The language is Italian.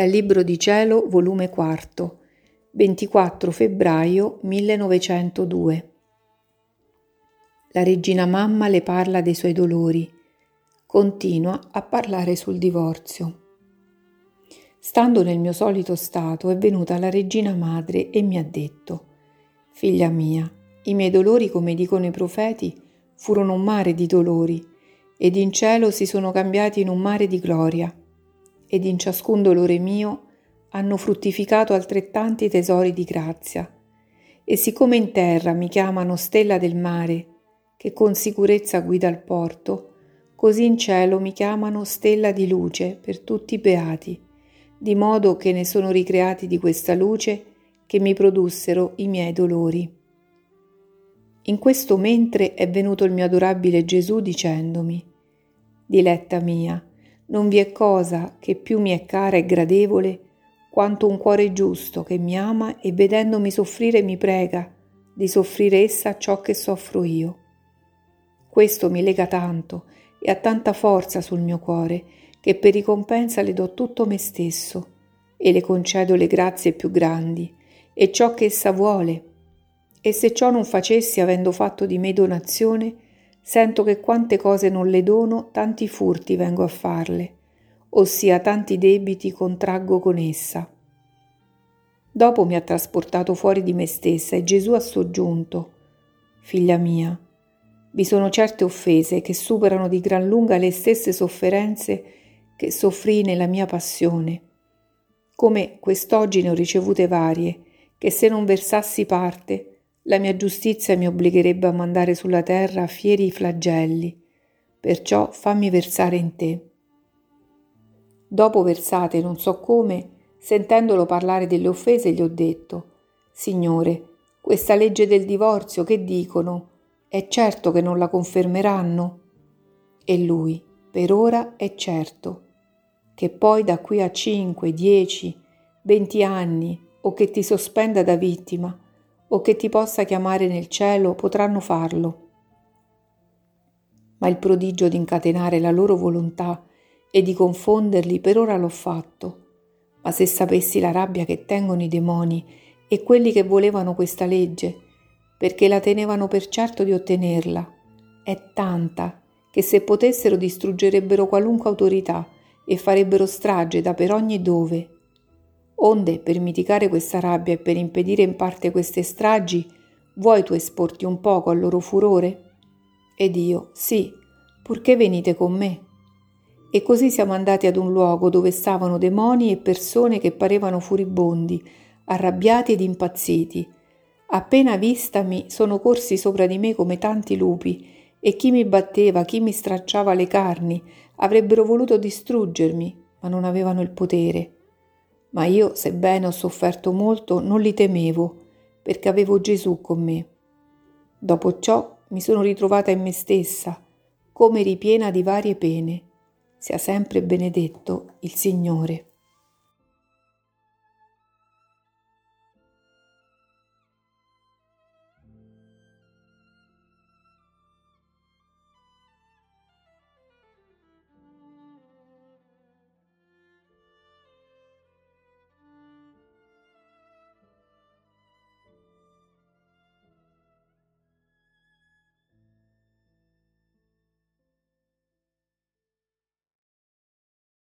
Dal Libro di Cielo, volume 4, 24 febbraio 1902. La regina mamma le parla dei suoi dolori. Continua a parlare sul divorzio. Stando nel mio solito stato è venuta la regina madre e mi ha detto, Figlia mia, i miei dolori, come dicono i profeti, furono un mare di dolori, ed in cielo si sono cambiati in un mare di gloria ed in ciascun dolore mio hanno fruttificato altrettanti tesori di grazia. E siccome in terra mi chiamano stella del mare, che con sicurezza guida il porto, così in cielo mi chiamano stella di luce per tutti i beati, di modo che ne sono ricreati di questa luce che mi produssero i miei dolori. In questo mentre è venuto il mio adorabile Gesù dicendomi, Diletta mia, non vi è cosa che più mi è cara e gradevole quanto un cuore giusto che mi ama e vedendomi soffrire mi prega di soffrire essa ciò che soffro io. Questo mi lega tanto e ha tanta forza sul mio cuore che per ricompensa le do tutto me stesso e le concedo le grazie più grandi e ciò che essa vuole. E se ciò non facessi avendo fatto di me donazione, Sento che quante cose non le dono, tanti furti vengo a farle, ossia tanti debiti contraggo con essa. Dopo mi ha trasportato fuori di me stessa e Gesù ha soggiunto, Figlia mia, vi sono certe offese che superano di gran lunga le stesse sofferenze che soffrii nella mia passione. Come quest'oggi ne ho ricevute varie, che se non versassi parte, la mia giustizia mi obbligherebbe a mandare sulla terra fieri flagelli, perciò fammi versare in te. Dopo versate non so come, sentendolo parlare delle offese, gli ho detto, Signore, questa legge del divorzio che dicono, è certo che non la confermeranno? E lui, per ora è certo, che poi da qui a cinque, dieci, venti anni o che ti sospenda da vittima, o che ti possa chiamare nel cielo potranno farlo. Ma il prodigio di incatenare la loro volontà e di confonderli per ora l'ho fatto. Ma se sapessi la rabbia che tengono i demoni e quelli che volevano questa legge, perché la tenevano per certo di ottenerla, è tanta che se potessero distruggerebbero qualunque autorità e farebbero strage da per ogni dove Onde, per mitigare questa rabbia e per impedire in parte queste stragi, vuoi tu esporti un poco al loro furore? Ed io, sì, purché venite con me. E così siamo andati ad un luogo dove stavano demoni e persone che parevano furibondi, arrabbiati ed impazziti. Appena vistami sono corsi sopra di me come tanti lupi, e chi mi batteva, chi mi stracciava le carni, avrebbero voluto distruggermi, ma non avevano il potere ma io, sebbene ho sofferto molto, non li temevo, perché avevo Gesù con me. Dopo ciò mi sono ritrovata in me stessa, come ripiena di varie pene. Sia sempre benedetto il Signore.